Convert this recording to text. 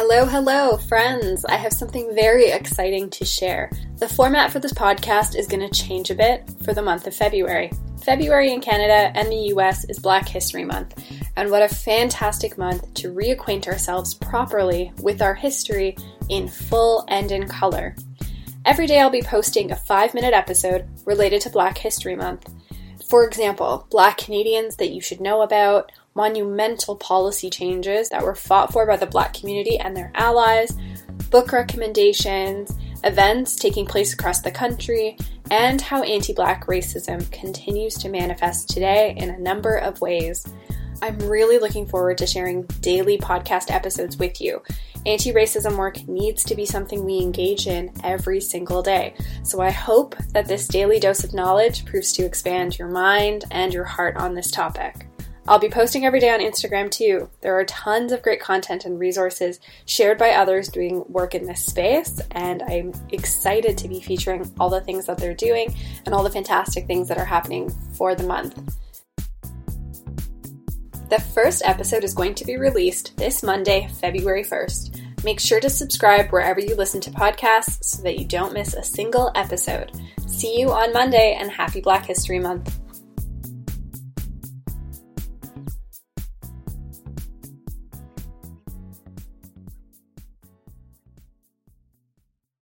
Hello, hello, friends! I have something very exciting to share. The format for this podcast is going to change a bit for the month of February. February in Canada and the US is Black History Month, and what a fantastic month to reacquaint ourselves properly with our history in full and in color. Every day I'll be posting a five minute episode related to Black History Month. For example, Black Canadians that you should know about, monumental policy changes that were fought for by the Black community and their allies, book recommendations, events taking place across the country, and how anti Black racism continues to manifest today in a number of ways. I'm really looking forward to sharing daily podcast episodes with you. Anti racism work needs to be something we engage in every single day. So I hope that this daily dose of knowledge proves to expand your mind and your heart on this topic. I'll be posting every day on Instagram too. There are tons of great content and resources shared by others doing work in this space, and I'm excited to be featuring all the things that they're doing and all the fantastic things that are happening for the month. The first episode is going to be released this Monday, February 1st. Make sure to subscribe wherever you listen to podcasts so that you don't miss a single episode. See you on Monday and happy Black History Month.